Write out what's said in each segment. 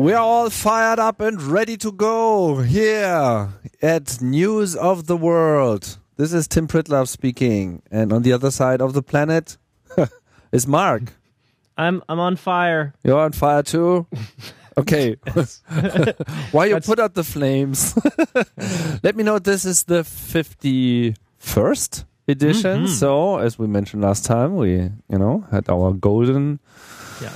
We are all fired up and ready to go here at News of the World. This is Tim Pritlove speaking, and on the other side of the planet is Mark. I'm I'm on fire. You're on fire too. Okay. Why you That's- put out the flames? Let me know. This is the fifty-first edition. Mhm. So, as we mentioned last time, we you know had our golden Yeah.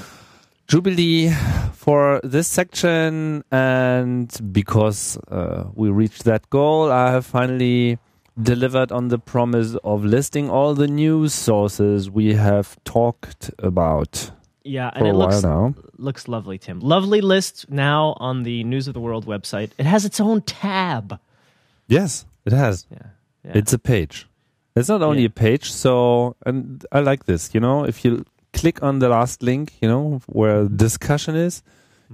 Jubilee for this section and because uh, we reached that goal i have finally delivered on the promise of listing all the news sources we have talked about Yeah, and it looks now looks lovely, Tim. Lovely list now on the News of the World website. It has its own tab. yes it has Yeah. yeah. it's a page it's not only Yeah. a page so and i like this you know if you click on the last link you know where discussion is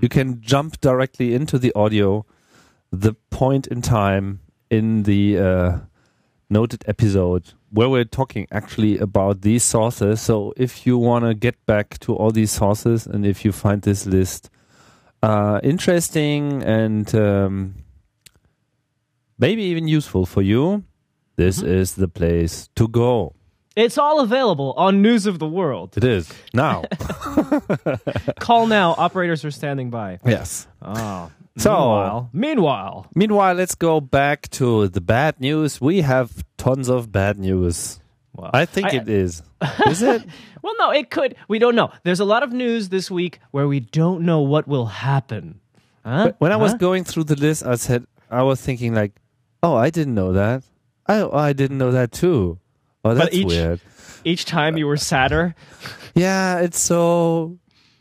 you can jump directly into the audio the point in time in the uh, noted episode where we're talking actually about these sources. So if you want to get back to all these sources and if you find this list uh, interesting and um, maybe even useful for you this is the place to go It's all available on News of the World. it is now Call now. Operators are standing by. yes Oh. So- meanwhile, meanwhile, Meanwhile, let's go back to the bad news. We have tons of bad news. well, I think it is. Is it? Well, no, it could. We don't know. There's a lot of news this week where we don't know what will happen. Huh? When I was Huh? going through the list, I said I was thinking like, "Oh, I didn't know that. Oh, I didn't know that too. Oh, that's each- weird." each time you were sadder. Yeah, it's so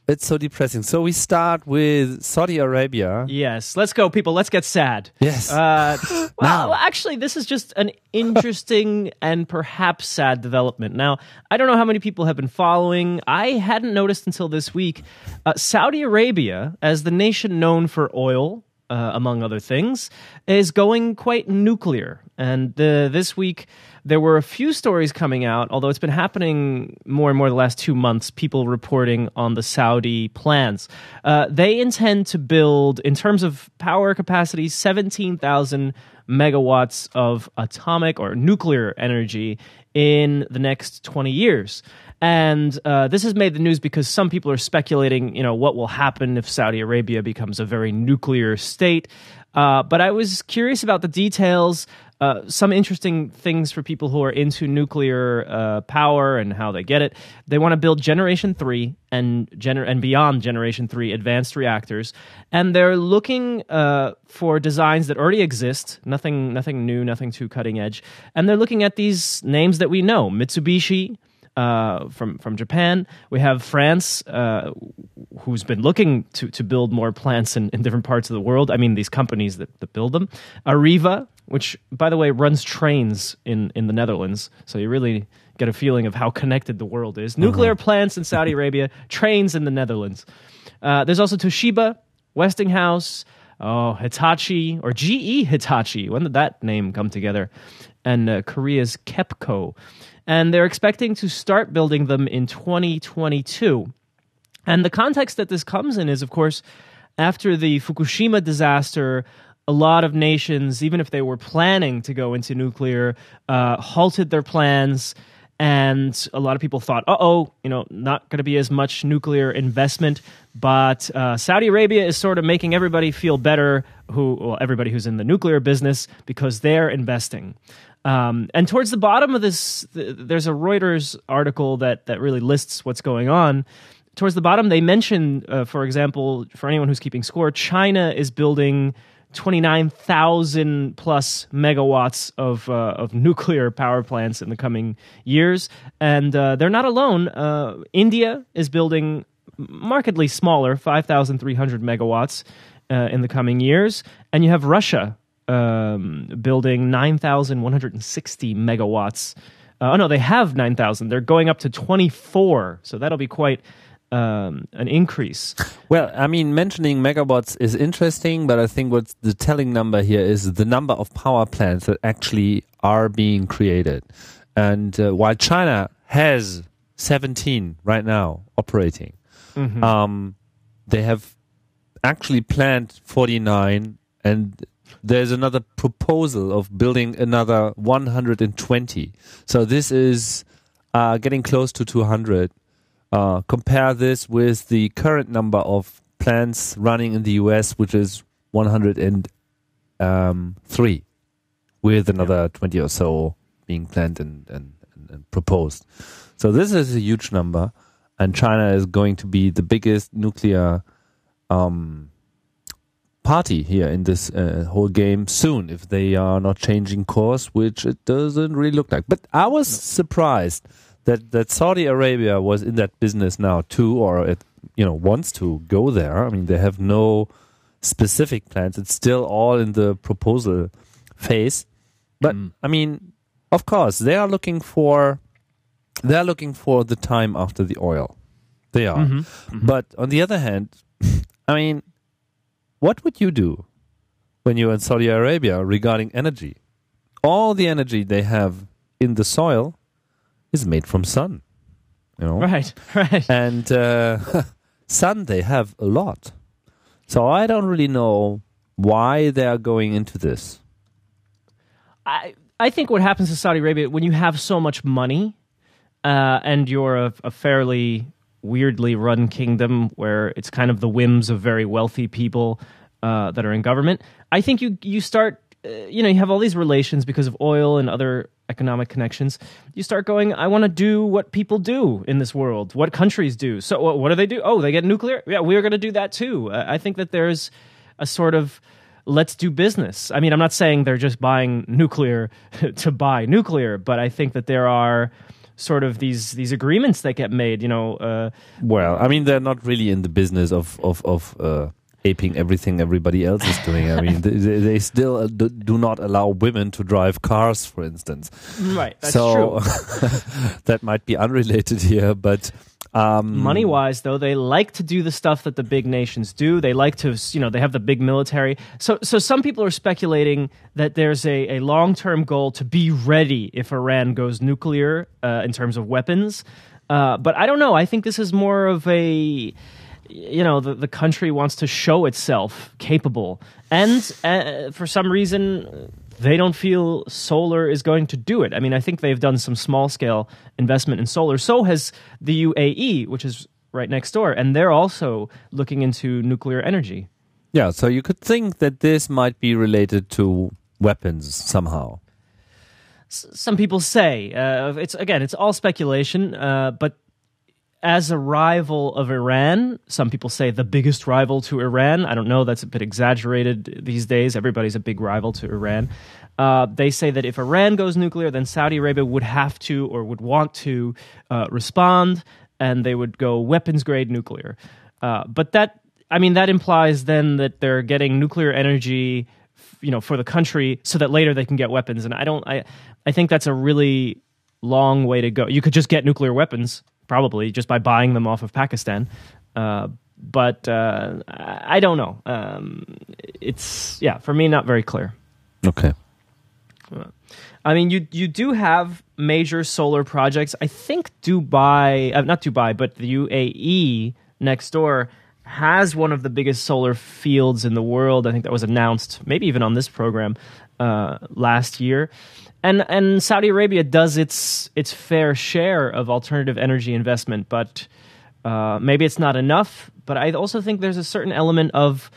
it's so depressing. So we start with Saudi Arabia. Yes, let's go, people. Let's get sad. Yes. Uh, well, actually, this is just an interesting and perhaps sad development. Now, I don't know how many people have been following. I hadn't noticed until this week. Uh, Saudi Arabia, as the nation known for oil, uh, among other things, is going quite nuclear. And uh, this week, there were a few stories coming out, although it's been happening more and more the last two months, people reporting on the Saudi plans. Uh, they intend to build, in terms of power capacity, 17,000 megawatts of atomic or nuclear energy in the next 20 years. And uh, this has made the news because some people are speculating, you know, what will happen if Saudi Arabia becomes a very nuclear state. Uh, but I was curious about the details. Uh, some interesting things for people who are into nuclear uh, power and how they get it. They want to build Generation Three and gener- and beyond Generation Three advanced reactors, and they're looking uh, for designs that already exist. Nothing, nothing new, nothing too cutting edge. And they're looking at these names that we know: Mitsubishi, uh, from from Japan. We have France, uh, who's been looking to to build more plants in, in different parts of the world. I mean, these companies that, that build them. Arriva, which by the way runs trains in in the Netherlands, so you really get a feeling of how connected the world is. Nuclear plants in Saudi Arabia, trains in the Netherlands. Uh, there's also Toshiba, Westinghouse. Oh, Hitachi or GE Hitachi. When did that name come together? And uh, Korea's KEPCO. And they're expecting to start building them in 2022. And the context that this comes in is, of course, after the Fukushima disaster, a lot of nations, even if they were planning to go into nuclear, uh, halted their plans. And a lot of people thought, uh oh, you know, not going to be as much nuclear investment. But uh, Saudi Arabia is sort of making everybody feel better, who, well, everybody who's in the nuclear business, because they're investing. Um, and towards the bottom of this, th- there's a Reuters article that, that really lists what's going on. Towards the bottom, they mention, uh, for example, for anyone who's keeping score, China is building 29,000 plus megawatts of, uh, of nuclear power plants in the coming years. And uh, they're not alone. Uh, India is building markedly smaller, 5,300 megawatts uh, in the coming years. And you have Russia um, building 9,160 megawatts. Uh, oh, no, they have 9,000. They're going up to 24. So that'll be quite um, an increase. Well, I mean, mentioning megawatts is interesting, but I think what's the telling number here is the number of power plants that actually are being created. And uh, while China has 17 right now operating, um, they have actually planned 49 and there's another proposal of building another 120. So this is uh, getting close to 200. Uh, compare this with the current number of plants running in the US, which is 103, with another 20 or so being planned and, and, and proposed. So this is a huge number, and China is going to be the biggest nuclear um, party here in this uh, whole game soon if they are not changing course, which it doesn't really look like. But I was surprised that that Saudi Arabia was in that business now too, or it you know wants to go there. I mean, they have no specific plans; it's still all in the proposal phase. But Mm. I mean, of course, they are looking for they are looking for the time after the oil. They are. Mhm. But on the other hand, I mean, what would you do when you're in Saudi Arabia regarding energy? All the energy they have in the soil is made from sun. You know? Right, right. And uh, sun they have a lot. So I don't really know why they are going into this. I I think what happens to Saudi Arabia when you have so much money, uh, and you're a, a fairly weirdly run kingdom where it's kind of the whims of very wealthy people uh, that are in government. I think you you start. Uh, you know, you have all these relations because of oil and other economic connections. You start going, I want to do what people do in this world, what countries do. So, what, what do they do? Oh, they get nuclear? Yeah, we're going to do that too. Uh, I think that there's a sort of let's do business. I mean, I'm not saying they're just buying nuclear to buy nuclear, but I think that there are sort of these these agreements that get made. You know, uh, Well, I mean, they're not really in the business of of of uh, aping everything everybody else is doing. I mean, they, they still uh, do, do not allow women to drive cars, for instance. right? That's so true. that might be unrelated here, but um, Money wise, though, they like to do the stuff that the big nations do. They like to, you know, they have the big military. So, so some people are speculating that there's a, a long term goal to be ready if Iran goes nuclear uh, in terms of weapons. Uh, but I don't know. I think this is more of a, you know, the, the country wants to show itself capable. And uh, for some reason, they don't feel solar is going to do it. I mean, I think they've done some small scale investment in solar. So has the UAE, which is right next door, and they're also looking into nuclear energy. Yeah, so you could think that this might be related to weapons somehow. S- some people say uh, it's again, it's all speculation, uh, but as a rival of Iran, some people say the biggest rival to Iran. I don't know, that's a bit exaggerated these days. Everybody's a big rival to Iran. Uh, they say that if Iran goes nuclear, then Saudi Arabia would have to or would want to uh, respond, and they would go weapons grade nuclear. Uh, but that, I mean, that implies then that they're getting nuclear energy, you know, for the country, so that later they can get weapons. And I don't, I, I think that's a really long way to go. You could just get nuclear weapons probably just by buying them off of Pakistan. Uh, but uh, I don't know. Um, it's yeah, for me, not very clear. Okay. I mean, you you do have major solar projects. I think Dubai, uh, not Dubai, but the UAE next door has one of the biggest solar fields in the world. I think that was announced, maybe even on this program uh, last year. And and Saudi Arabia does its its fair share of alternative energy investment, but uh, maybe it's not enough. But I also think there's a certain element of,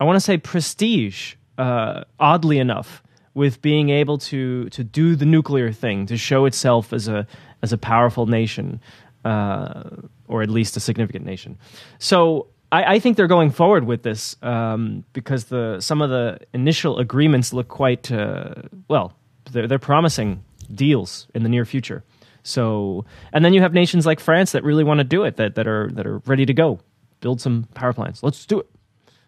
I want to say, prestige. Uh, oddly enough, with being able to to do the nuclear thing, to show itself as a as a powerful nation, uh, or at least a significant nation. So I, I think they're going forward with this um, because the some of the initial agreements look quite uh, well. They're, they're promising deals in the near future. So, and then you have nations like France that really want to do it, that that are that are ready to go, build some power plants. Let's do it.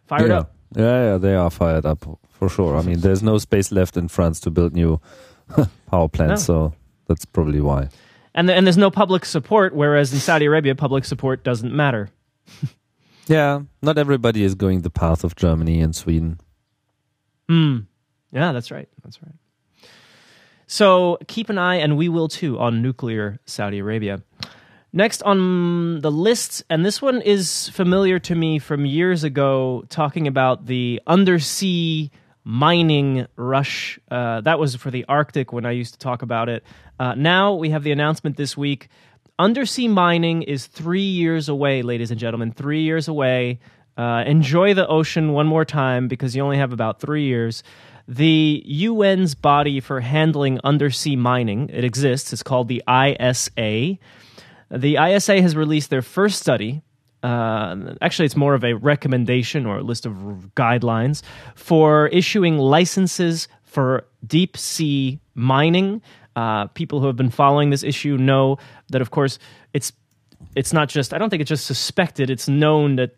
Fire it yeah. up. Yeah, yeah, they are fired up for sure. I mean, there's no space left in France to build new power plants, so that's probably why. And, and there's no public support, whereas in Saudi Arabia, public support doesn't matter. Yeah, not everybody is going the path of Germany and Sweden. Hmm. Yeah, that's right. That's right. So keep an eye, and we will too, on nuclear Saudi Arabia. Next on the list, and this one is familiar to me from years ago, talking about the undersea mining rush. Uh, that was for the Arctic when I used to talk about it. Uh, now we have the announcement this week. Undersea mining is three years away, ladies and gentlemen. Three years away. Uh, enjoy the ocean one more time because you only have about three years. The UN's body for handling undersea mining, it exists. It's called the ISA. The ISA has released their first study. Uh, actually, it's more of a recommendation or a list of guidelines for issuing licenses for deep sea mining. Uh, people who have been following this issue know that, of course, it's it's not just. I don't think it's just suspected. It's known that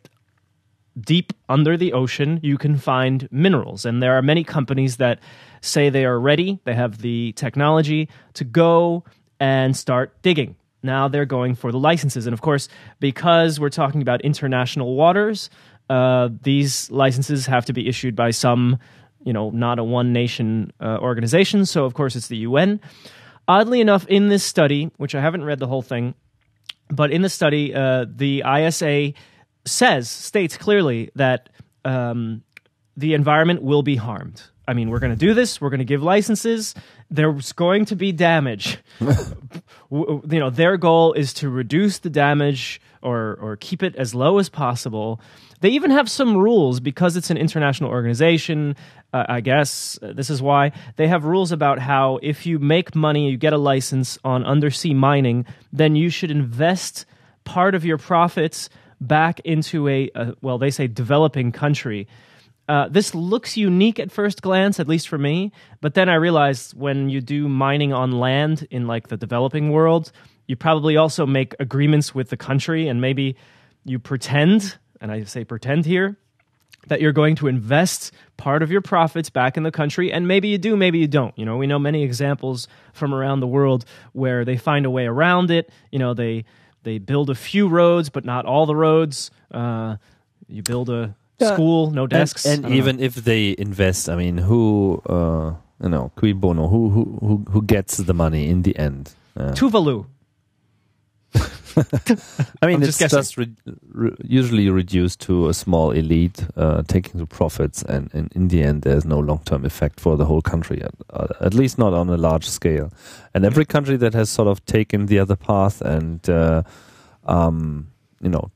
deep under the ocean you can find minerals, and there are many companies that say they are ready. They have the technology to go and start digging. Now they're going for the licenses. And of course, because we're talking about international waters, uh, these licenses have to be issued by some, you know, not a one nation uh, organization. So, of course, it's the UN. Oddly enough, in this study, which I haven't read the whole thing, but in the study, uh, the ISA says, states clearly that um, the environment will be harmed. I mean, we're going to do this. We're going to give licenses. There's going to be damage. you know, their goal is to reduce the damage or or keep it as low as possible. They even have some rules because it's an international organization. Uh, I guess uh, this is why they have rules about how if you make money, you get a license on undersea mining, then you should invest part of your profits back into a, a well, they say developing country uh, this looks unique at first glance, at least for me. But then I realized when you do mining on land in like the developing world, you probably also make agreements with the country and maybe you pretend, and I say pretend here, that you're going to invest part of your profits back in the country and maybe you do maybe you don't you know we know many examples from around the world where they find a way around it you know they they build a few roads but not all the roads uh, you build a yeah. school, no desks. And, and even know. if they invest, I mean, who, uh, you know, cui bono, who, who, who, who gets the money in the end? Uh, Tuvalu. I mean, it's just, just re- re- usually reduced to a small elite uh, taking the profits, and, and, in the end, there's no long term effect for the whole country, at, uh, at, least not on a large scale. And every country that has sort of taken the other path and, uh, um, you know,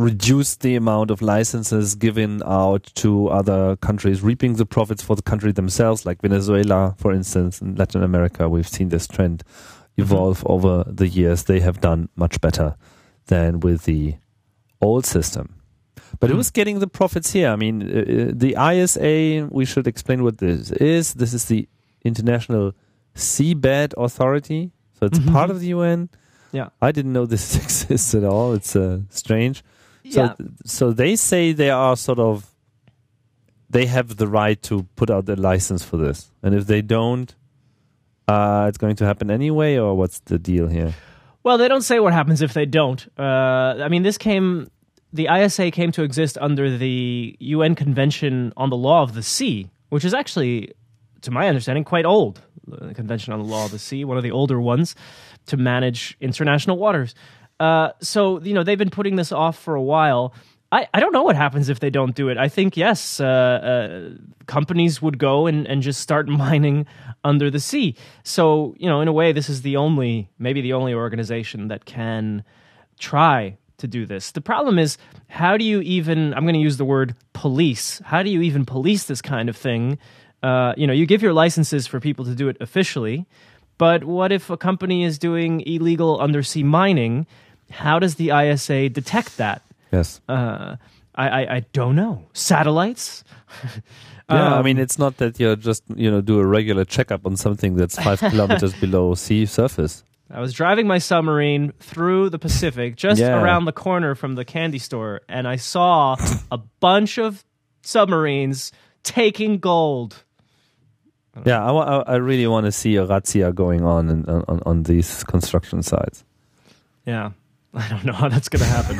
reduce the amount of licenses given out to other countries, reaping the profits for the country themselves, like Venezuela, for instance, in Latin America. We've seen this trend evolve over the years. They have done much better than with the old system. But mm. it was getting the profits here. I mean, uh, uh the ISA, we should explain what this is. This is the International Seabed Authority. So it's mm-hmm. part of the UN. Yeah. I didn't know this exists at all. It's uh, strange. So, yeah. so they say they are sort of they have the right to put out the license for this, and if they don't, uh, it's going to happen anyway, or what's the deal here? Well, they don't say what happens if they don't. Uh, I mean, this came. The ISA came to exist under the UN Convention on the Law of the Sea, which is actually, to my understanding, quite old. The Convention on the Law of the Sea, one of the older ones to manage international waters. Uh, so you know they've been putting this off for a while. I, I don't know what happens if they don't do it. I think yes, uh, uh, companies would go and, and just start mining under the sea. So you know, in a way, this is the only maybe the only organization that can try to do this. The problem is, how do you even? I'm going to use the word police. How do you even police this kind of thing? Uh, you know, you give your licenses for people to do it officially, but what if a company is doing illegal undersea mining? How does the ISA detect that? Yes. Uh, I, I, I don't know. Satellites? Yeah, um, I mean, it's not that you're just you know do a regular checkup on something that's five kilometers below sea surface. I was driving my submarine through the Pacific, just yeah. around the corner from the candy store, and I saw a bunch of submarines taking gold. Yeah, I, I really want to see a razzia going on in, on on these construction sites. Yeah, I don't know how that's going to happen.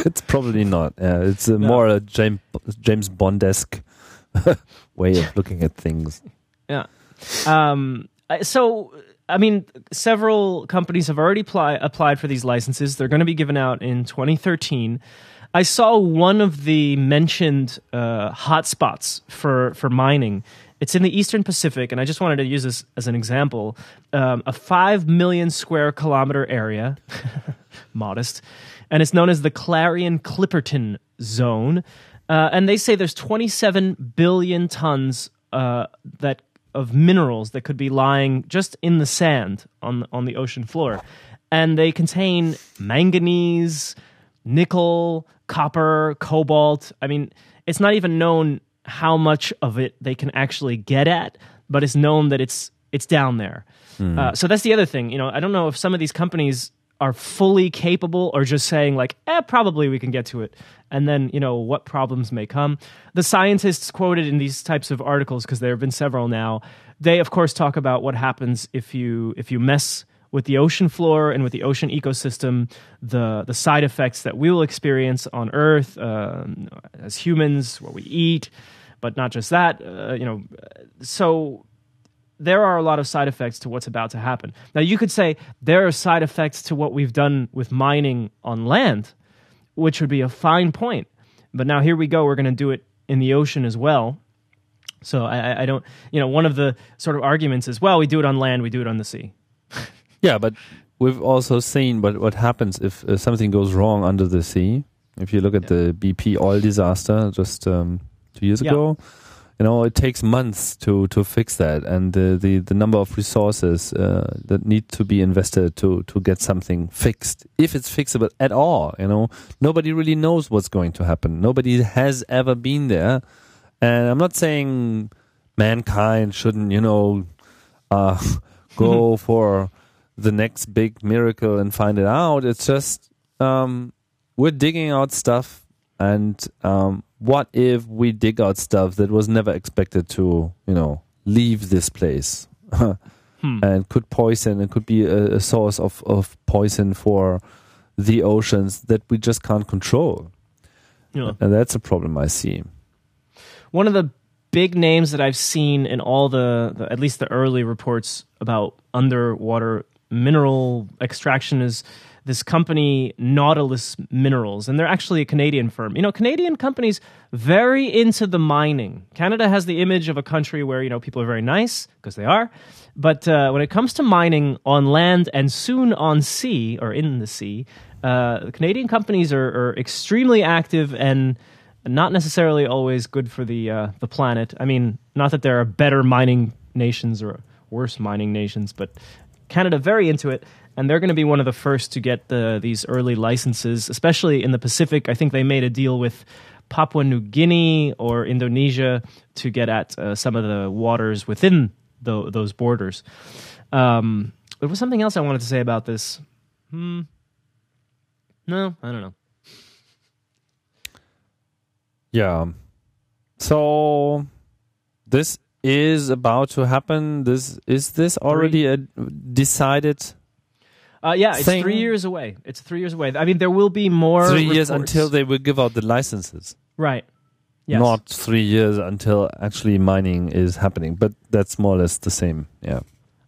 it's probably not. Yeah, it's a no. more a James James Bondesque way of looking at things. Yeah. Um. So I mean, several companies have already applied for these licenses. They're going to be given out in 2013. I saw one of the mentioned uh, hotspots for for mining. It's in the Eastern Pacific, and I just wanted to use this as an example. Um, a five million square kilometer area, modest, and it's known as the Clarion Clipperton Zone. Uh, and they say there's 27 billion tons uh, that of minerals that could be lying just in the sand on on the ocean floor, and they contain manganese, nickel, copper, cobalt. I mean, it's not even known how much of it they can actually get at, but it's known that it's it's down there. Mm. Uh, so that's the other thing. You know, I don't know if some of these companies are fully capable or just saying like, eh, probably we can get to it. And then, you know, what problems may come. The scientists quoted in these types of articles, because there have been several now, they of course talk about what happens if you if you mess with the ocean floor and with the ocean ecosystem, the the side effects that we will experience on Earth uh, as humans, what we eat, but not just that. Uh, you know, so there are a lot of side effects to what's about to happen. Now, you could say there are side effects to what we've done with mining on land, which would be a fine point. But now here we go. We're going to do it in the ocean as well. So I, I don't, you know, one of the sort of arguments is, well, we do it on land, we do it on the sea. yeah, but we've also seen what what happens if uh, something goes wrong under the sea. If you look at yeah. the BP oil disaster just um, two years yeah. ago, you know it takes months to to fix that. And the the, the number of resources uh, that need to be invested to to get something fixed if it's fixable at all you know. Nobody really knows what's going to happen. Nobody has ever been there. And i'm not saying mankind shouldn't you know uh, go for the next big miracle and find it out. It's just um, we're digging out stuff and um, what if we dig out stuff that was never expected to, you know, leave this place? hmm. And could poison and could be a, a, source of, of poison for the oceans that we just can't control. Yeah. And that's a problem I see. One of the big names that I've seen in all the, the at least the early reports about underwater mineral extraction is this company Nautilus Minerals, and they're actually a Canadian firm. You know, Canadian companies very into the mining. Canada has the image of a country where you know people are very nice because they are, but uh, when it comes to mining on land and soon on sea or in the sea, uh, Canadian companies are, are, extremely active and not necessarily always good for the uh, the planet. I mean, not that there are better mining nations or worse mining nations, but Canada very into it and they're going to be one of the first to get the these early licenses, especially in the Pacific. I think they made a deal with Papua New Guinea or Indonesia to get at uh, some of the waters within the, those borders. Um, there was something else I wanted to say about this. Hmm. No, I don't know. Yeah. So this is about to happen. This is this already a decided uh, yeah, it's thing. three years away. It's three years away. I mean, there will be more. Three reports. years until they will give out the licenses. Right. Yes. Not three years until actually mining is happening, but that's more or less the same. Yeah.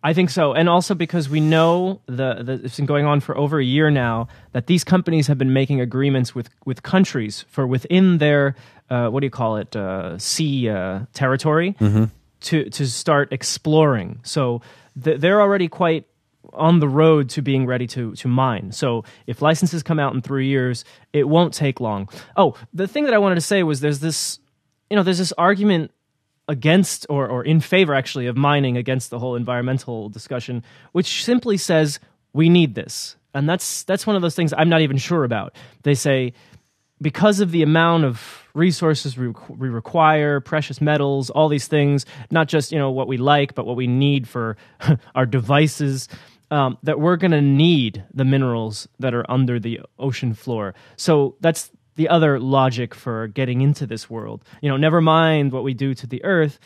I think so, and also because we know the, the, it's been going on for over a year now that these companies have been making agreements with with countries for within their uh, what do you call it uh, sea uh, territory mm-hmm. to to start exploring. So th- they're already quite on the road to being ready to to mine. So if licenses come out in three years, it won't take long. Oh, the thing that I wanted to say was there's this, you know, there's this argument against or or in favor actually of mining against the whole environmental discussion, which simply says we need this, and that's that's one of those things I'm not even sure about. They say because of the amount of resources we, we, require, precious metals, all these things, not just you know what we like, but what we need for our devices um, that we're going to need the minerals that are under the ocean floor. So that's the other logic for getting into this world. You know, never mind what we do to the earth.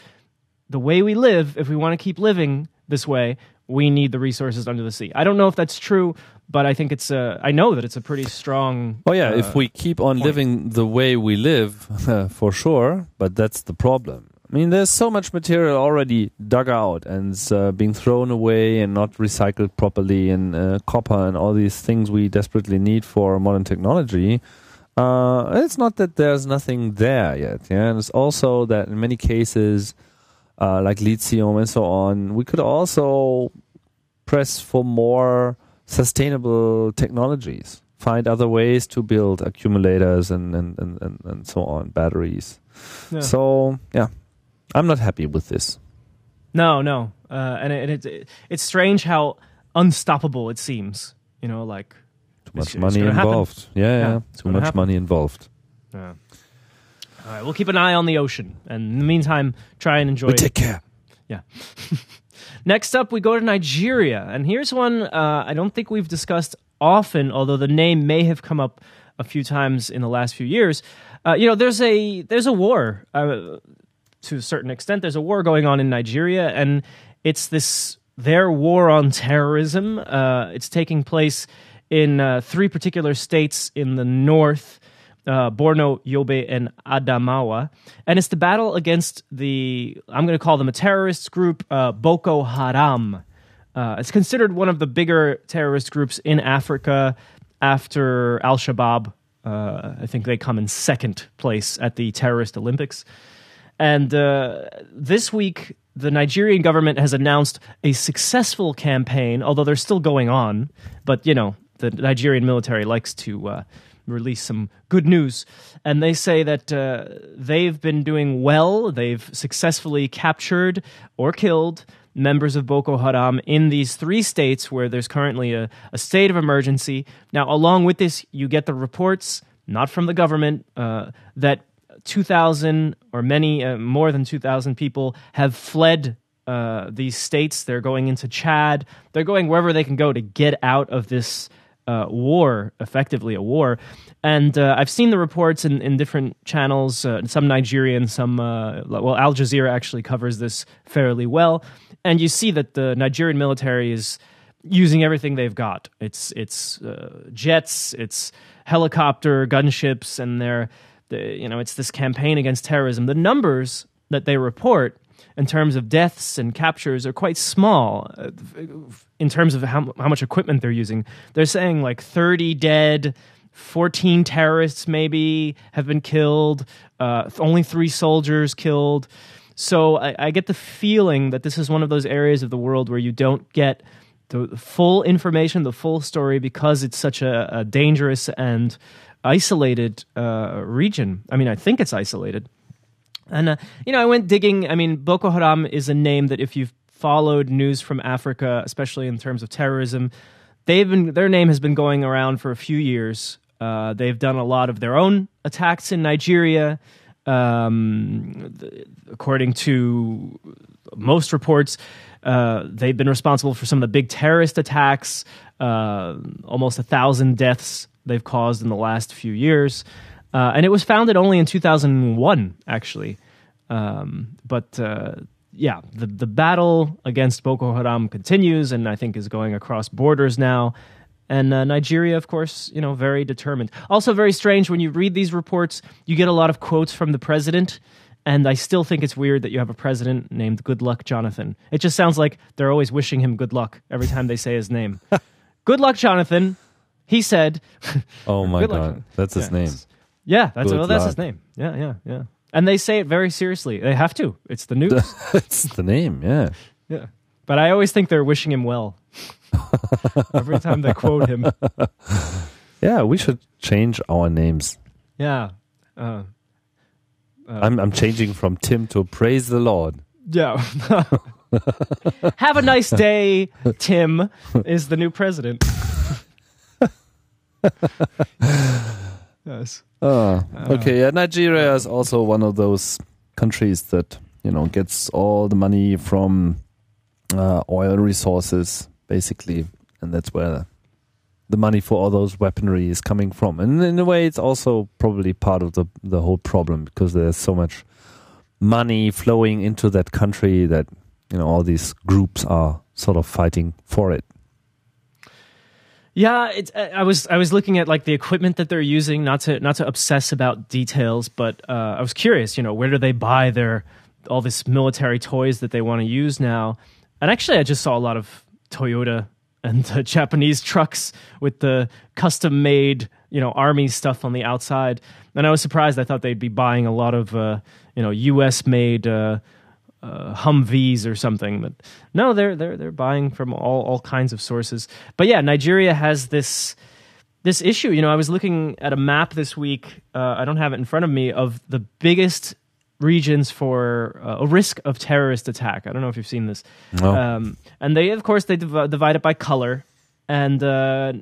The way we live, if we want to keep living this way, we need the resources under the sea. I don't know if that's true, but I think it's a. I know that it's a pretty strong. Oh yeah, uh, if we keep on point. living the way we live, for sure. But that's the problem. I mean, there's so much material already dug out and uh, being thrown away and not recycled properly, and uh, copper and all these things we desperately need for modern technology. Uh, it's not that there's nothing there yet, yeah. And it's also that in many cases, uh, like lithium and so on, we could also press for more sustainable technologies, find other ways to build accumulators and and and, and, and so on, batteries. Yeah. So yeah, I'm not happy with this. No, no, uh, and it, it, it, it's strange how unstoppable it seems. You know, like Too much it's money involved. Yeah, yeah, Yeah, too much happen. money involved. Yeah. All right, we'll keep an eye on the ocean, and in the meantime, try and enjoy. We take care. Yeah. Next up, we go to Nigeria, and here's one uh, I don't think we've discussed often, although the name may have come up a few times in the last few years. Uh, you know, there's a there's a war uh, to a certain extent. There's a war going on in Nigeria, and it's this their war on terrorism. Uh, it's taking place in uh, three particular states in the north uh, Borno, Yobe, and Adamawa. And it's the battle against the, I'm going to call them a terrorist group, uh, Boko Haram. Uh, it's considered one of the bigger terrorist groups in Africa after Al Shabaab. Uh, I think they come in second place at the terrorist Olympics. And uh, this week, the Nigerian government has announced a successful campaign, although they're still going on. But, you know, the Nigerian military likes to uh, release some good news. And they say that uh, they've been doing well. They've successfully captured or killed members of Boko Haram in these three states where there's currently a, a state of emergency. Now, along with this, you get the reports, not from the government, uh, that 2,000 or many, uh, more than 2,000 people have fled uh, these states. They're going into Chad. They're going wherever they can go to get out of this uh, war, effectively a war. And uh, I've seen the reports in, in different channels, uh, some Nigerian, some, uh, well, Al Jazeera actually covers this fairly well. And you see that the Nigerian military is using everything they've got. It's it's uh, jets, it's helicopter, gunships, and they're the, you know it's this campaign against terrorism. The numbers that they report in terms of deaths and captures are quite small uh, in terms of how how much equipment they're using. They're saying like thirty dead. 14 terrorists maybe have been killed, uh, only three soldiers killed. So I, I get the feeling that this is one of those areas of the world where you don't get the full information, the full story, because it's such a, a dangerous and isolated uh, region. I mean, I think it's isolated. And, uh, you know, I went digging. I mean, Boko Haram is a name that if you've followed news from Africa, especially in terms of terrorism, they've been their name has been going around for a few years. Uh, they've done a lot of their own attacks in Nigeria. Um, th- according to most reports, uh, they've been responsible for some of the big terrorist attacks. Uh, almost a thousand deaths they've caused in the last few years, uh, and it was founded only in 2001, actually. Um, but uh, yeah, the the battle against Boko Haram continues, and I think is going across borders now. And uh, Nigeria, of course, you know, very determined. Also, very strange when you read these reports, you get a lot of quotes from the president. And I still think it's weird that you have a president named Goodluck Jonathan. It just sounds like they're always wishing him good luck every time they say his name. good luck, Jonathan. He said, Oh my god, that's his Yeah, name. Yeah, that's well, that's his name. Yeah, yeah, yeah. And they say it very seriously. They have to. It's the news. it's the name. Yeah. yeah. But I always think they're wishing him well. every time they quote him. Yeah, we should change our names. Yeah. Uh, I'm I'm changing from Tim to Praise the Lord. Yeah. Have a nice day, Tim is the new president. yes. Oh, okay. Yeah, Nigeria is also one of those countries that you know gets all the money from uh, oil resources, basically, and that's where the money for all those weaponry is coming from. And in a way, it's also probably part of the the whole problem because there's so much money flowing into that country that you know all these groups are sort of fighting for it. Yeah, it's, I was I was looking at like the equipment that they're using, not to not to obsess about details, but uh, I was curious. You know, where do they buy their all this military toys that they want to use now. And actually, I just saw a lot of Toyota and the Japanese trucks with the custom made, you know, army stuff on the outside. And I was surprised. I thought they'd be buying a lot of, uh, you know, U.S. made uh, uh, Humvees or something. But no, they're they're they're buying from all all kinds of sources. But yeah, Nigeria has this this issue. You know, I was looking at a map this week. Uh, I don't have it in front of me of the biggest regions for uh, a risk of terrorist attack. I don't know if you've seen this. No. Um, and they, of course, they div- divide it by color. And uh,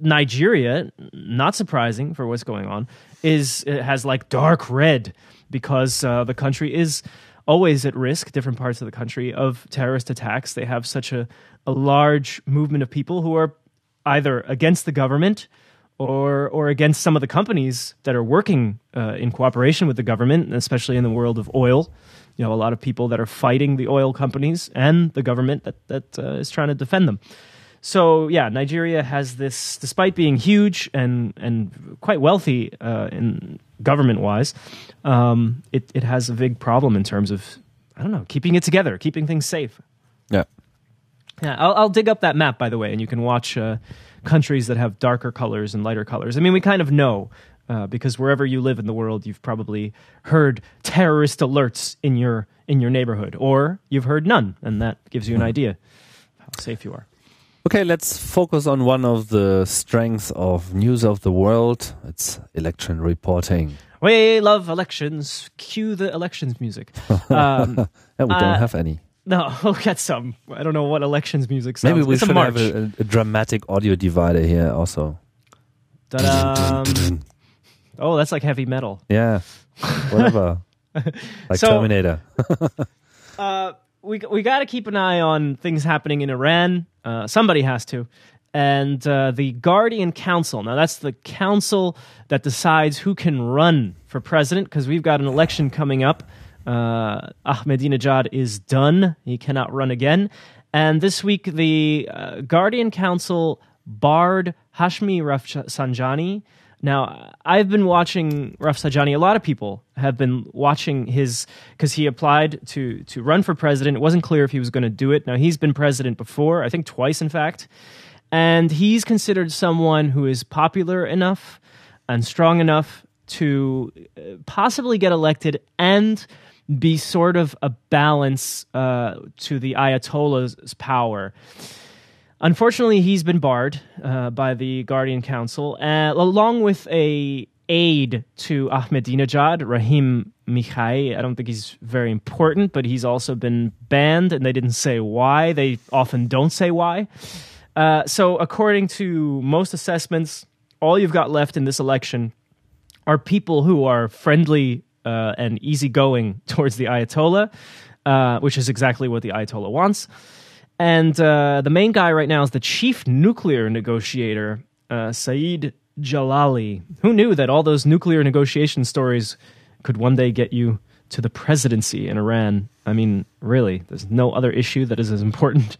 Nigeria, not surprising for what's going on, is it has like dark red because uh, the country is always at risk. Different parts of the country of terrorist attacks. They have such a a large movement of people who are either against the government or or against some of the companies that are working uh, in cooperation with the government, especially in the world of oil. You know, a lot of people that are fighting the oil companies and the government that that uh, is trying to defend them. So yeah, Nigeria has this, despite being huge and and quite wealthy uh, in government wise, um, it it has a big problem in terms of I don't know keeping it together, keeping things safe. Yeah. Yeah, I'll, I'll dig up that map by the way, and you can watch uh, countries that have darker colors and lighter colors. I mean, we kind of know uh, because wherever you live in the world, you've probably heard terrorist alerts in your in your neighborhood, or you've heard none, and that gives you an idea how safe you are. Okay, let's focus on one of the strengths of News of the World. It's election reporting. We love elections. Cue the elections music. Um, And we Uh, don't have any. no, we'll get some. I don't know what elections music sounds. Maybe we it's should have a, a, a dramatic audio divider here also. Oh, that's like heavy metal. Yeah, whatever. like So- Terminator. Uh, we we got to keep an eye on things happening in Iran. Uh, somebody has to. And uh, the Guardian Council. Now, that's the council that decides who can run for president because we've got an election coming up. Uh, Ahmadinejad is done. He cannot run again. And this week, the uh, Guardian Council barred Hashemi Rafsanjani. Now, I've been watching Rafsanjani. A lot of people have been watching his because he applied to to run for president. It wasn't clear if he was going to do it. Now, he's been president before, I think twice, in fact, and he's considered someone who is popular enough and strong enough to uh, possibly get elected and be sort of a balance uh, to the Ayatollah's power. Unfortunately, he's been barred uh, by the Guardian Council, uh, along with a aide to Ahmadinejad, Rahim Mashaei. I don't think he's very important, but he's also been banned, and they didn't say why. They often don't say why. Uh, so, according to most assessments, all you've got left in this election are people who are friendly uh, and easygoing towards the Ayatollah, uh, which is exactly what the Ayatollah wants. And uh, the main guy right now is the chief nuclear negotiator, uh, Saeed Jalali. Who knew that all those nuclear negotiation stories could one day get you to the presidency in Iran? I mean, really, there's no other issue that is as important.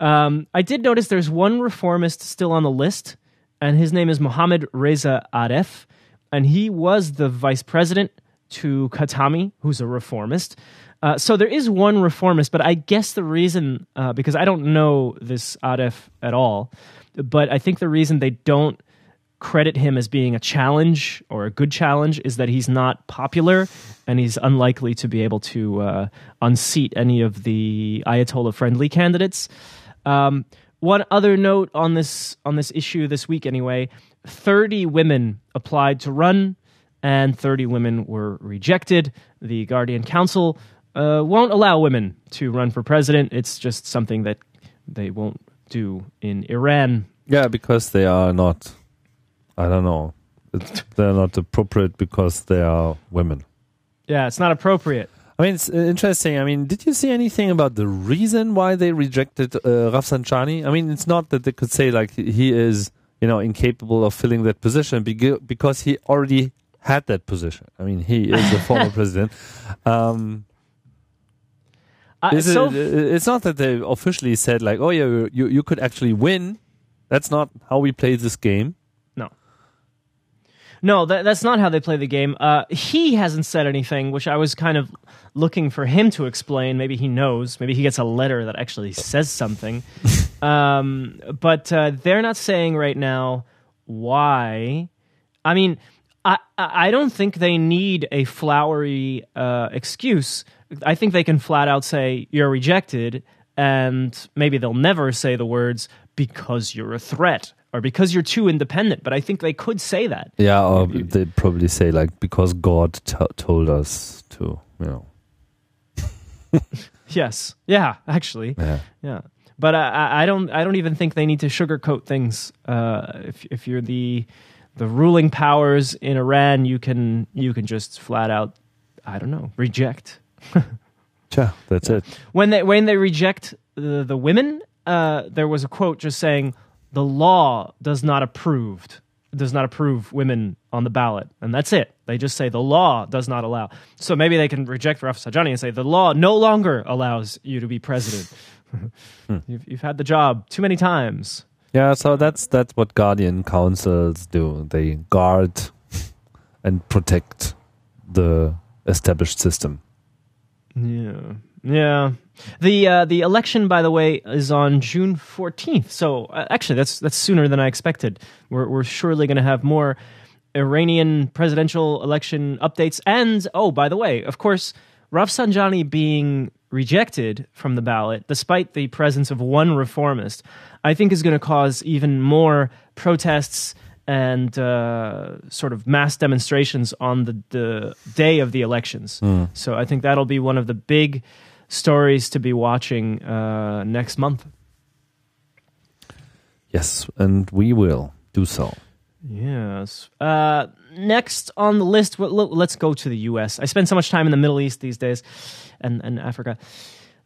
Um, I did notice there's one reformist still on the list, and his name is Mohammad Reza Aref, and he was the vice president to Khatami, who's a reformist. Uh, so there is one reformist, but I guess the reason, uh, because I don't know this Aref at all, but I think the reason they don't credit him as being a challenge or a good challenge is that he's not popular and he's unlikely to be able to uh, unseat any of the Ayatollah friendly candidates. Um, one other note on this on this issue this week, anyway, thirty women applied to run, and thirty women were rejected. The Guardian Council uh, won't allow women to run for president. It's just something that they won't do in Iran. Yeah, because they are not. I don't know. It's, they're not appropriate because they are women. Yeah, it's not appropriate. I mean, it's uh, interesting. I mean, did you see anything about the reason why they rejected uh, Rafsanjani? I mean, it's not that they could say like he is, you know, incapable of filling that position because he already had that position. I mean, he is the former president. Um, Uh, so it, it's not that they officially said like, oh yeah, you you could actually win. That's not how we play this game. No, that, that's not how they play the game. Uh, he hasn't said anything, which I was kind of looking for him to explain. Maybe he knows. Maybe he gets a letter that actually says something. um, but uh, they're not saying right now why. I mean, I I don't think they need a flowery uh, excuse. I think they can flat out say you're rejected, and maybe they'll never say the words because you're a threat or because you're too independent. But I think they could say that. Yeah, or they probably say like because God t- told us to, you know. yes. Yeah. Actually. Yeah. Yeah. But I, I don't. I don't even think they need to sugarcoat things. Uh, if if you're the the ruling powers in Iran, you can you can just flat out, I don't know, reject. Yeah, that's it. when they when they reject the the women, uh, there was a quote just saying the law does not approved does not approve women on the ballot, and that's it. They just say the law does not allow. So maybe they can reject Rafsanjani and say the law no longer allows you to be president. you've, you've had the job too many times. Yeah, so that's that's what guardian councils do. They guard and protect the established system. Yeah, yeah. The uh, the election, by the way, is on June fourteenth. So uh, actually, that's that's sooner than I expected. We're we're surely going to have more Iranian presidential election updates. And oh, by the way, of course, Rafsanjani being rejected from the ballot, despite the presence of one reformist, I think is going to cause even more protests and uh, sort of mass demonstrations on the, the day of the elections. So I think that'll be one of the big stories to be watching uh, next month. Yes, and we will do so. Yes. Uh, next on the list, well, let's go to the U.S. I spend so much time in the Middle East these days, and and Africa.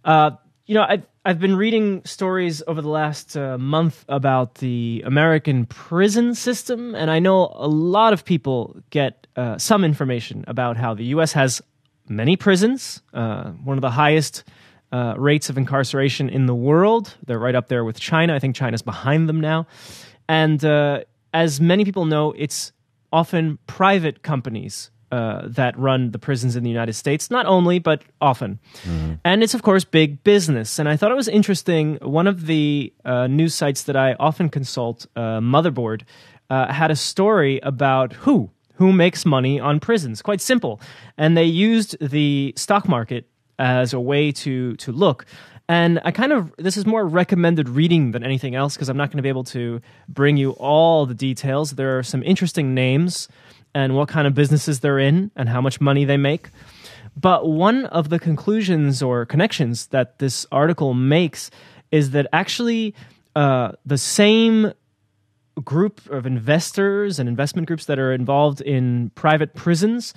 Uh, you know, I've I've been reading stories over the last uh, month about the American prison system, and I know a lot of people get uh, some information about how the U.S. has many prisons, uh, one of the highest. Uh, rates of incarceration in the world. They're right up there with China. I think China's behind them now. And uh, as many people know, it's often private companies uh, that run the prisons in the United States. Not only, but often. And it's, of course, big business. And I thought it was interesting. One of the uh, news sites that I often consult, uh, Motherboard, uh, had a story about who. Who makes money on prisons? Quite simple. And they used the stock market as a way to to look. And I kind of this is more recommended reading than anything else because I'm not going to be able to bring you all the details. There are some interesting names and what kind of businesses they're in and how much money they make. But one of the conclusions or connections that this article makes is that actually uh, the same group of investors and investment groups that are involved in private prisons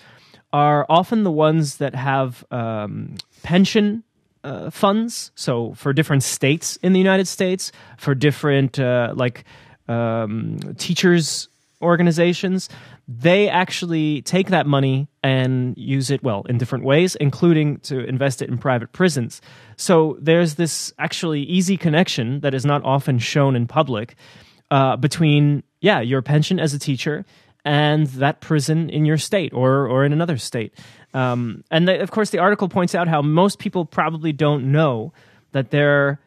are often the ones that have um, pension uh, funds. So for different states in the United States, for different uh, like um, teachers organizations, they actually take that money and use it well in different ways, including to invest it in private prisons. So there's this actually easy connection that is not often shown in public uh, between yeah your pension as a teacher and that prison in your state or or in another state. Um, and the, of course, the article points out how most people probably don't know that their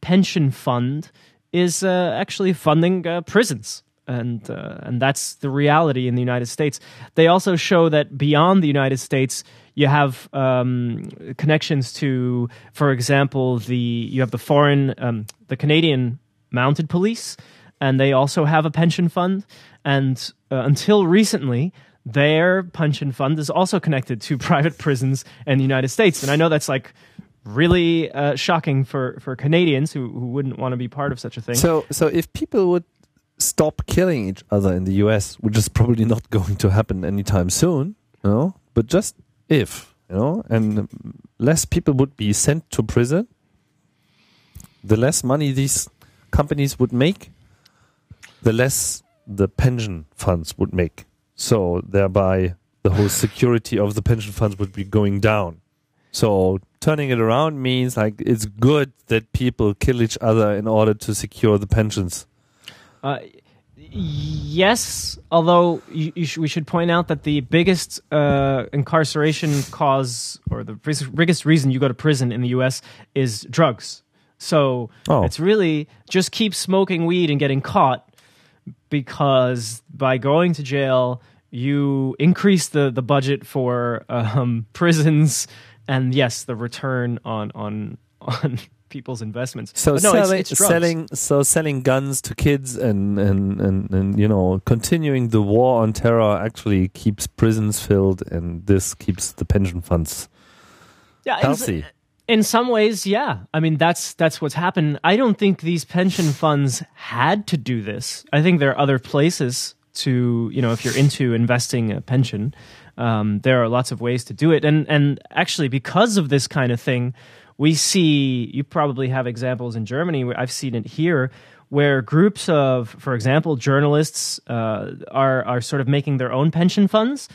pension fund is uh, actually funding uh, prisons. And uh, and that's the reality in the United States. They also show that beyond the United States, you have um, connections to, for example, the you have the foreign, um, the Canadian Mounted Police, and they also have a pension fund. And uh, until recently, their pension fund is also connected to private prisons in the United States. And I know that's like really uh, shocking for, for Canadians who, who wouldn't want to be part of such a thing. So, so if people would stop killing each other in the US, which is probably not going to happen anytime soon, you know, but just if, you know, and less people would be sent to prison, the less money these companies would make, the less the pension funds would make. So thereby the whole security of the pension funds would be going down. So turning it around means like it's good that people kill each other in order to secure the pensions. Uh, Yes, although you, you sh- we should point out that the biggest uh, incarceration cause or the biggest reason you go to prison in the U.S. is drugs. So Oh. it's really just keep smoking weed and getting caught because by going to jail, you increase the, the budget for um, prisons and yes, the return on on on people's investments. So no, it's- selling, it's drugs. selling, so selling guns to kids and, and, and, and you know continuing the war on terror actually keeps prisons filled, and this keeps the pension funds yeah, healthy. In some ways, yeah. I mean, that's that's what's happened. I don't think these pension funds had to do this. I think there are other places to, you know, if you're into investing a pension, um, there are lots of ways to do it. And and actually, because of this kind of thing, we see. You probably have examples in Germany. where I've seen it here. Where groups of, for example, journalists uh, are are sort of making their own pension funds,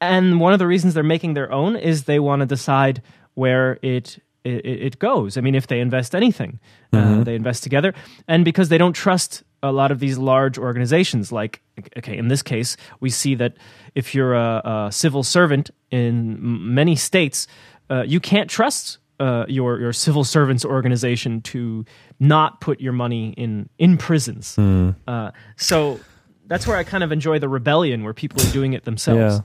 and one of the reasons they're making their own is they want to decide where it it, it goes. I mean, if they invest anything, uh, they invest together, and because they don't trust a lot of these large organizations, like okay, in this case, we see that if you're a, a civil servant in many states, uh, you can't trust. Uh, your your civil servants organization to not put your money in in prisons. Uh, so that's where I kind of enjoy the rebellion, where people are doing it themselves.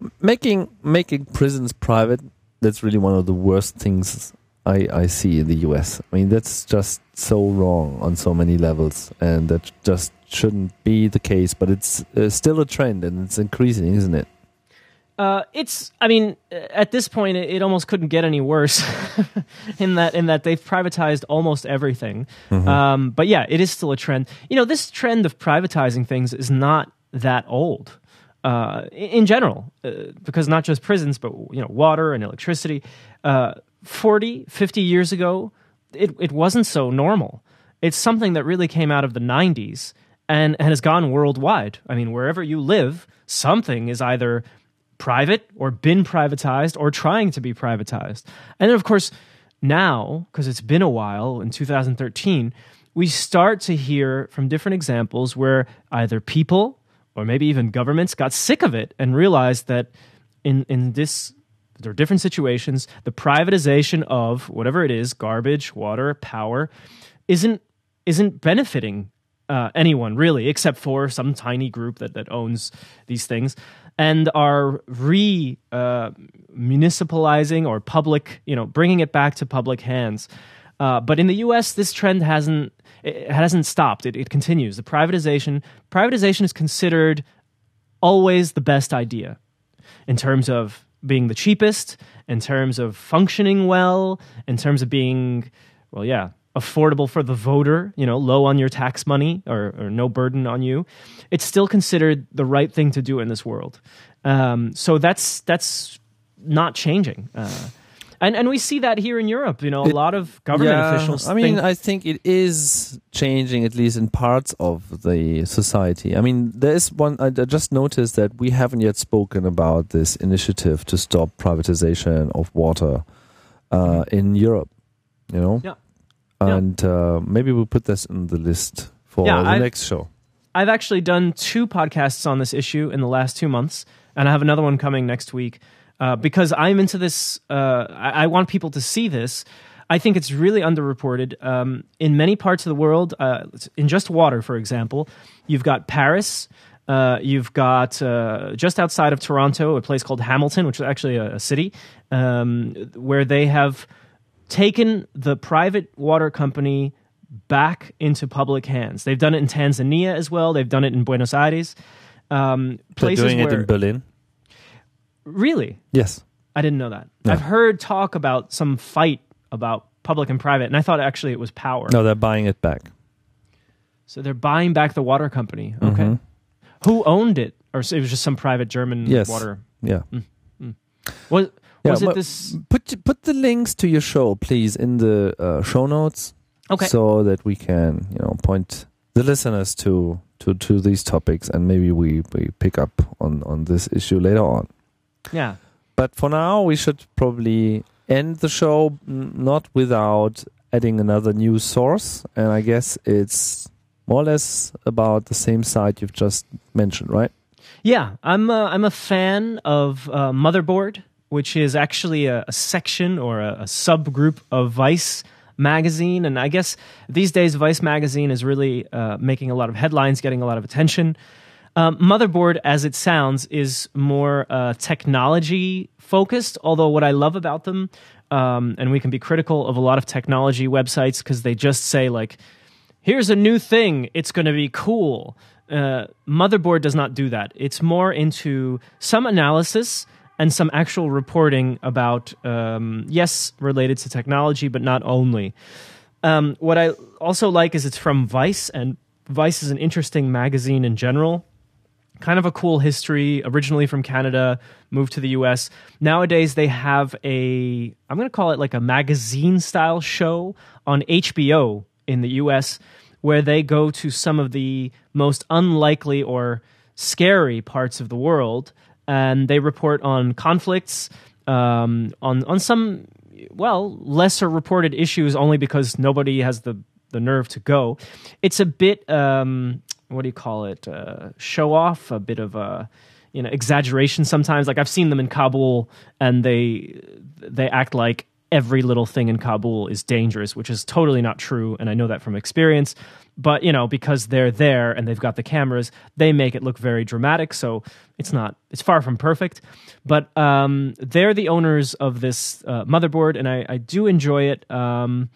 Yeah. Making making prisons private, that's really one of the worst things I, I see in the US. I mean, that's just so wrong on so many levels, and that just shouldn't be the case, but it's uh, still a trend and it's increasing, isn't it? Uh, it's. I mean, uh, at this point, it, it almost couldn't get any worse. in that, in that they've privatized almost everything. Um, but yeah, it is still a trend. You know, this trend of privatizing things is not that old. Uh, in general, uh, because not just prisons, but you know, water and electricity. Uh, 40, 50 years ago, it it wasn't so normal. It's something that really came out of the 90s and, and has gone worldwide. I mean, wherever you live, something is either private or been privatized or trying to be privatized. And then, of course, now, because it's been a while in 2013, we start to hear from different examples where either people or maybe even governments got sick of it and realized that in, in this there are different situations the privatization of whatever it is garbage water power isn't isn't benefiting uh, anyone really except for some tiny group that, that owns these things and are re uh, municipalizing or public you know bringing it back to public hands. Uh, but in the us this trend hasn't it hasn't stopped it, it continues the privatization privatization is considered always the best idea in terms of being the cheapest, in terms of functioning well, in terms of being, well, yeah, affordable for the voter, you know, low on your tax money or, or no burden on you. It's still considered the right thing to do in this world. Um, so that's that's not changing. Uh, and, and we see that here in Europe. You know, a lot of government Yeah, officials. I mean, I think it is changing at least in parts of the society. I mean, there is one. I just noticed that we haven't yet spoken about this initiative to stop privatization of water uh, in Europe. You know, Yeah. Yeah. and uh, maybe we'll put this in the list for Yeah, the I've- next show. I've actually done two podcasts on this issue in the last two months, and I have another one coming next week uh, because I'm into this. Uh, I, I want people to see this. I think it's really underreported. Um, in many parts of the world, uh, in just water, for example, you've got Paris. Uh, you've got uh, just outside of Toronto a place called Hamilton, which is actually a, a city, um, where they have taken the private water company back into public hands. They've done it in Tanzania as well. They've done it in Buenos Aires. Um, They're places doing it where in Berlin. Really, Yes. I didn't know that. Yeah. I've heard talk about some fight about public and private, and I thought actually it was power. No, they're buying it back. So they're buying back the water company. Okay, Mhm. who owned it, or it was just some private German Yes. water? Yeah. Was Yeah, was but- it this? Put put the links to your show, please, in the uh, show notes. Okay, so that we can you know point the listeners to to to these topics and maybe we we pick up on on this issue later on yeah. but for now we should probably end the show not without adding another news source and i guess it's more or less about the same site you've just mentioned, right? Yeah, I'm a, I'm a fan of uh, Motherboard, which is actually a, a section or a, a, subgroup of Vice magazine, and I guess these days Vice magazine is really uh, making a lot of headlines, getting a lot of attention. Um, Motherboard, as it sounds, is more uh, technology focused. Although what I love about them, um, and we can be critical of a lot of technology websites because they just say like, "Here's a new thing; it's going to be cool." Uh, Motherboard does not do that. It's more into some analysis and some actual reporting about, um, yes, related to technology, but not only. Um, what I also like is it's from Vice, and Vice is an interesting magazine in general kind of a cool history. Originally from Canada, moved to the US. Nowadays, they have a, I'm going to call it like a magazine style show on HBO in the US where they go to some of the most unlikely or scary parts of the world and they report on conflicts, um, on, on some, well, lesser reported issues only because nobody has the, the nerve to go. It's a bit, um, what do you call it? Uh, show off, a bit of a you know exaggeration sometimes. Like I've seen them in Kabul, and they they act like every little thing in Kabul is dangerous, which is totally not true, and I know that from experience. But you know, because they're there and they've got the cameras, they make it look very dramatic. So it's not, it's far from perfect. But um, they're the owners of this uh, motherboard, and I, I do enjoy it. Um,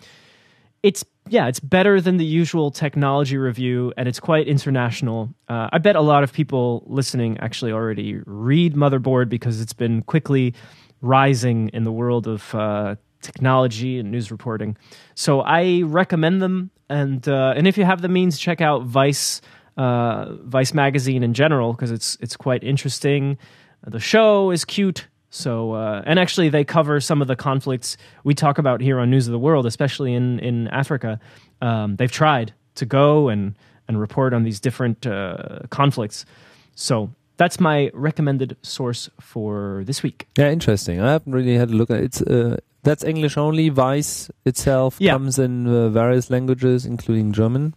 it's yeah, it's better than the usual technology review, and it's quite international. Uh, I bet a lot of people listening actually already read Motherboard because it's been quickly rising in the world of uh, technology and news reporting. So I recommend them, and uh, and if you have the means, check out Vice uh, Vice magazine in general because it's it's quite interesting. The show is cute. So, uh, and actually, they cover some of the conflicts we talk about here on News of the World, especially in in Africa. Um, they've tried to go and and report on these different uh, conflicts. So that's my recommended source for this week. Yeah, interesting. I haven't really had a look at it. It's uh, that's English only. Vice itself yeah. comes in uh, various languages, including German.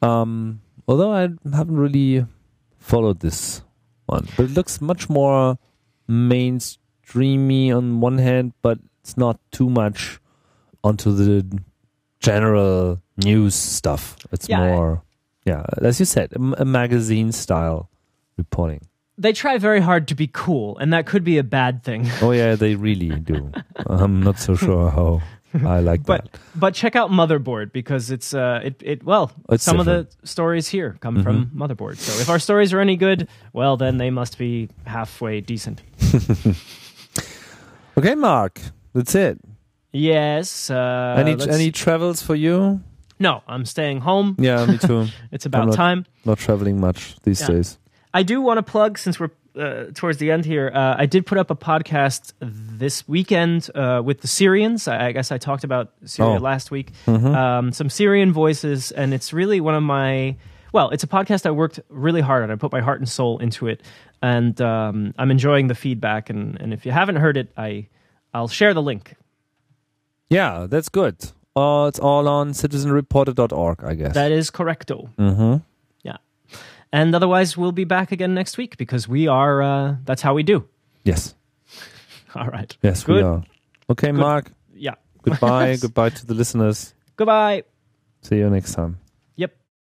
Um, although I haven't really followed this one, but it looks much more mainstreamy on one hand, but it's not too much onto the general news stuff. It's yeah, more, yeah, as you said, a, a magazine style reporting. They try very hard to be cool, and that could be a bad thing. Oh yeah, they really do. I'm not so sure how I like but, that. But check out Motherboard because it's uh it, it well it's some different. of the stories here come mm-hmm. from Motherboard. So if our stories are any good, well then they must be halfway decent. okay, Mark, that's it. Yes. Uh, any any travels for you? No, I'm staying home. Yeah, me too. it's about not, time. Not traveling much these yeah. days. I do want to plug since we're uh, towards the end here, uh, I did put up a podcast this weekend uh, with the Syrians. I, I, guess I talked about Syria oh. last week. Mm-hmm. Um, some Syrian voices, and it's really one of my. Well, it's a podcast I worked really hard on. I put my heart and soul into it, and um, I'm enjoying the feedback. And, and if you haven't heard it, I I'll share the link. Yeah, that's good. Uh, it's all on citizenreporter.org, I guess. That is correcto. Mm-hmm. And otherwise, we'll be back again next week because we are, uh, that's how we do. Yes. All right. Yes, Good. we are. Okay, Good. Mark. Yeah. Goodbye. Goodbye to the listeners. Goodbye. See you next time.